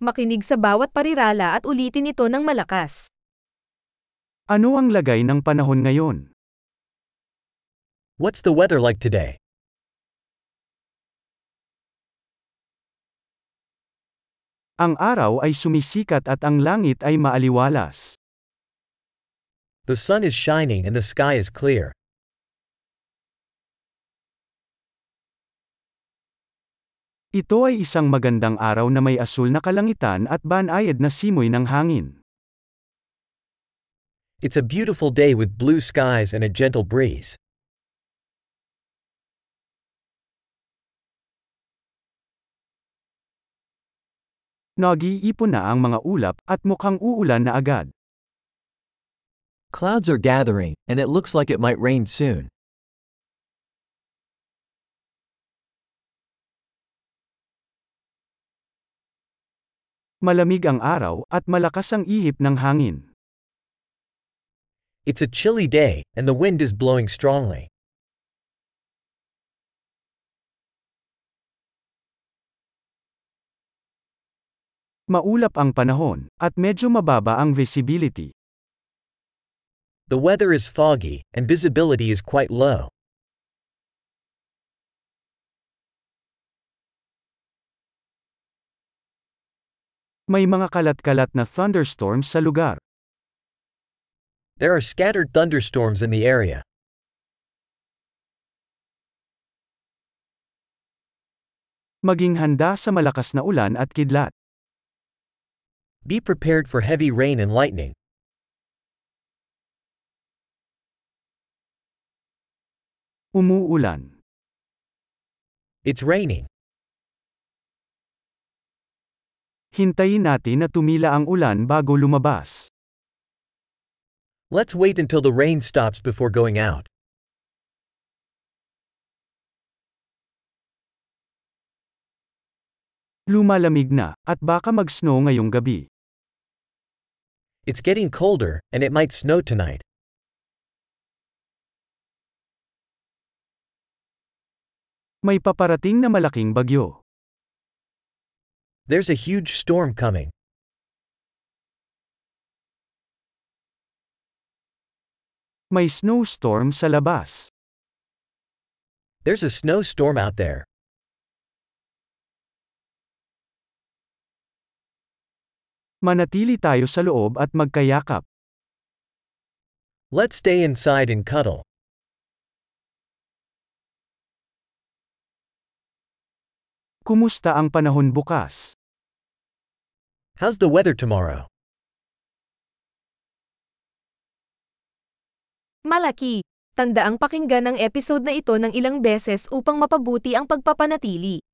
Makinig sa bawat parirala at ulitin ito ng malakas. Ano ang lagay ng panahon ngayon? What's the weather like today? Ang araw ay sumisikat at ang langit ay maaliwalas. The sun is shining and the sky is clear. Ito ay isang magandang araw na may asul na kalangitan at banayad na simoy ng hangin. It's a beautiful day with blue skies and a gentle breeze. Nag-iipon na ang mga ulap at mukhang uulan na agad. Clouds are gathering, and it looks like it might rain soon. Malamig ang araw at malakas ang ihip ng hangin. It's a chilly day, and the wind is blowing strongly. Maulap ang panahon, at medyo mababa ang visibility. The weather is foggy, and visibility is quite low. May mga kalat-kalat na thunderstorms sa lugar. There are scattered thunderstorms in the area. Maging handa sa malakas na ulan at kidlat. Be prepared for heavy rain and lightning. Umuulan. It's raining. Hintayin natin na tumila ang ulan bago lumabas. Let's wait until the rain stops before going out. Lumalamig na, at baka mag-snow ngayong gabi. It's getting colder, and it might snow tonight. May paparating na malaking bagyo. There's a huge storm coming. May snowstorm sa labas. There's a snowstorm out there. Manatili tayo sa loob at magkayakap. Let's stay inside and cuddle. Kumusta ang panahon bukas? How's the weather tomorrow? Malaki. Tandaang pakinggan ang episode na ito ng ilang beses upang mapabuti ang pagpapanatili.